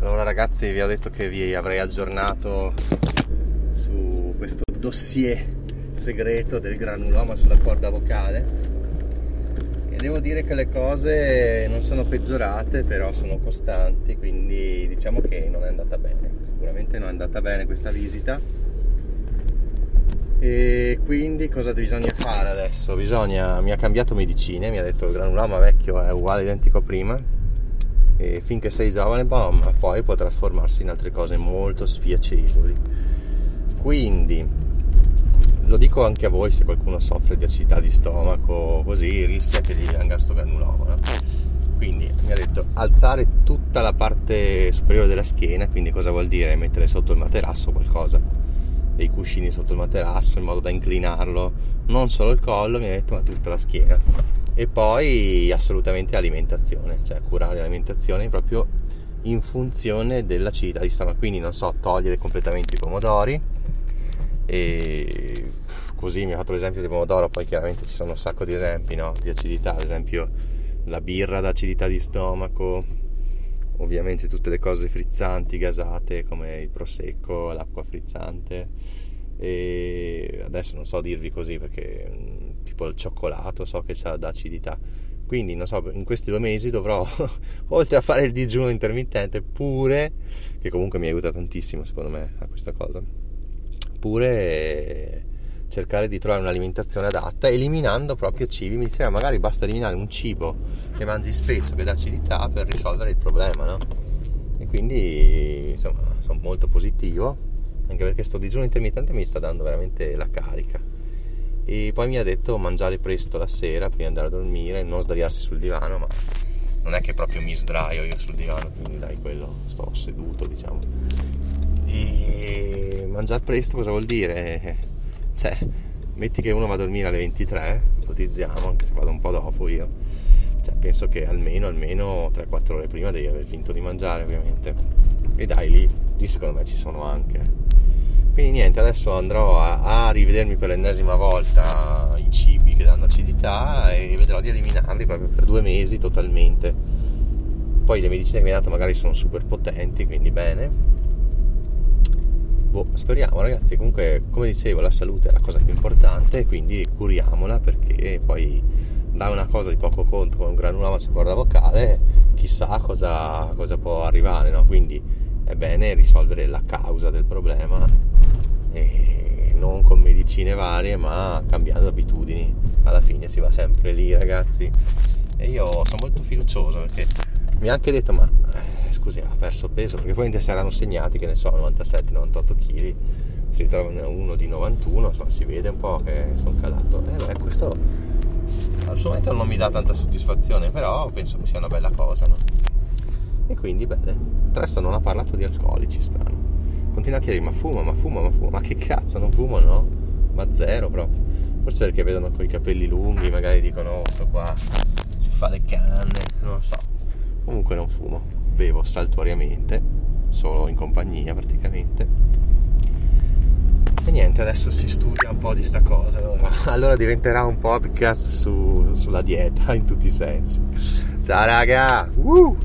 Allora ragazzi vi ho detto che vi avrei aggiornato su questo dossier segreto del granuloma sulla corda vocale devo dire che le cose non sono peggiorate, però sono costanti, quindi diciamo che non è andata bene. Sicuramente non è andata bene questa visita. E quindi cosa bisogna fare adesso? Bisogna, mi ha cambiato medicine, mi ha detto il granuloma vecchio è uguale identico a prima e finché sei giovane, bom, poi può trasformarsi in altre cose molto spiacevoli. Quindi lo dico anche a voi se qualcuno soffre di acidità di stomaco, così rischia che gli venga sto granuloma. No? Quindi mi ha detto alzare tutta la parte superiore della schiena, quindi cosa vuol dire? Mettere sotto il materasso qualcosa, dei cuscini sotto il materasso in modo da inclinarlo, non solo il collo, mi ha detto, ma tutta la schiena. E poi assolutamente alimentazione, cioè curare l'alimentazione proprio in funzione dell'acidità di stomaco, quindi non so, togliere completamente i pomodori e così mi ha fatto l'esempio di pomodoro, poi chiaramente ci sono un sacco di esempi no? di acidità, ad esempio la birra d'acidità di stomaco, ovviamente tutte le cose frizzanti, gasate come il prosecco, l'acqua frizzante e adesso non so dirvi così perché mm, tipo il cioccolato so che ha d'acidità quindi non so in questi due mesi dovrò oltre a fare il digiuno intermittente pure che comunque mi aiuta tantissimo secondo me a questa cosa oppure cercare di trovare un'alimentazione adatta eliminando proprio cibi. Mi diceva magari basta eliminare un cibo che mangi spesso che dà acidità per risolvere il problema no? e quindi insomma sono molto positivo anche perché sto digiuno intermittente mi sta dando veramente la carica e poi mi ha detto mangiare presto la sera prima di andare a dormire non sdraiarsi sul divano ma non è che proprio mi sdraio io sul divano quindi dai quello sto seduto diciamo e mangiare presto cosa vuol dire? Cioè, metti che uno va a dormire alle 23, ipotizziamo, anche se vado un po' dopo io. Cioè, penso che almeno, almeno 3-4 ore prima devi aver finito di mangiare, ovviamente. E dai, lì, lì secondo me ci sono anche. Quindi niente, adesso andrò a, a rivedermi per l'ennesima volta i cibi che danno acidità e vedrò di eliminarli proprio per due mesi totalmente. Poi le medicine che mi ha dato magari sono super potenti, quindi bene boh, speriamo ragazzi, comunque come dicevo la salute è la cosa più importante, quindi curiamola perché poi da una cosa di poco conto come un granuloma su corda vocale, chissà cosa, cosa può arrivare, no? quindi è bene risolvere la causa del problema e non con medicine varie ma cambiando abitudini, alla fine si va sempre lì ragazzi. E io sono molto fiducioso perché mi ha anche detto ma eh, scusi ha perso peso perché probabilmente saranno segnati che ne so 97-98 kg si ritrova uno di 91 insomma si vede un po' che sono calato. E beh questo al suo momento non mi dà tanta soddisfazione però penso che sia una bella cosa no? E quindi bene Presto non ha parlato di alcolici strano. Continua a chiedere ma fuma ma fuma ma fuma? Ma che cazzo non fumo no? Ma zero proprio. Forse perché vedono con i capelli lunghi magari dicono oh, sto qua si fa le canne non lo so. Comunque non fumo. Bevo saltuariamente solo in compagnia praticamente. E niente adesso si studia un po' di sta cosa allora, allora diventerà un podcast su, sulla dieta in tutti i sensi. Ciao raga! Uh!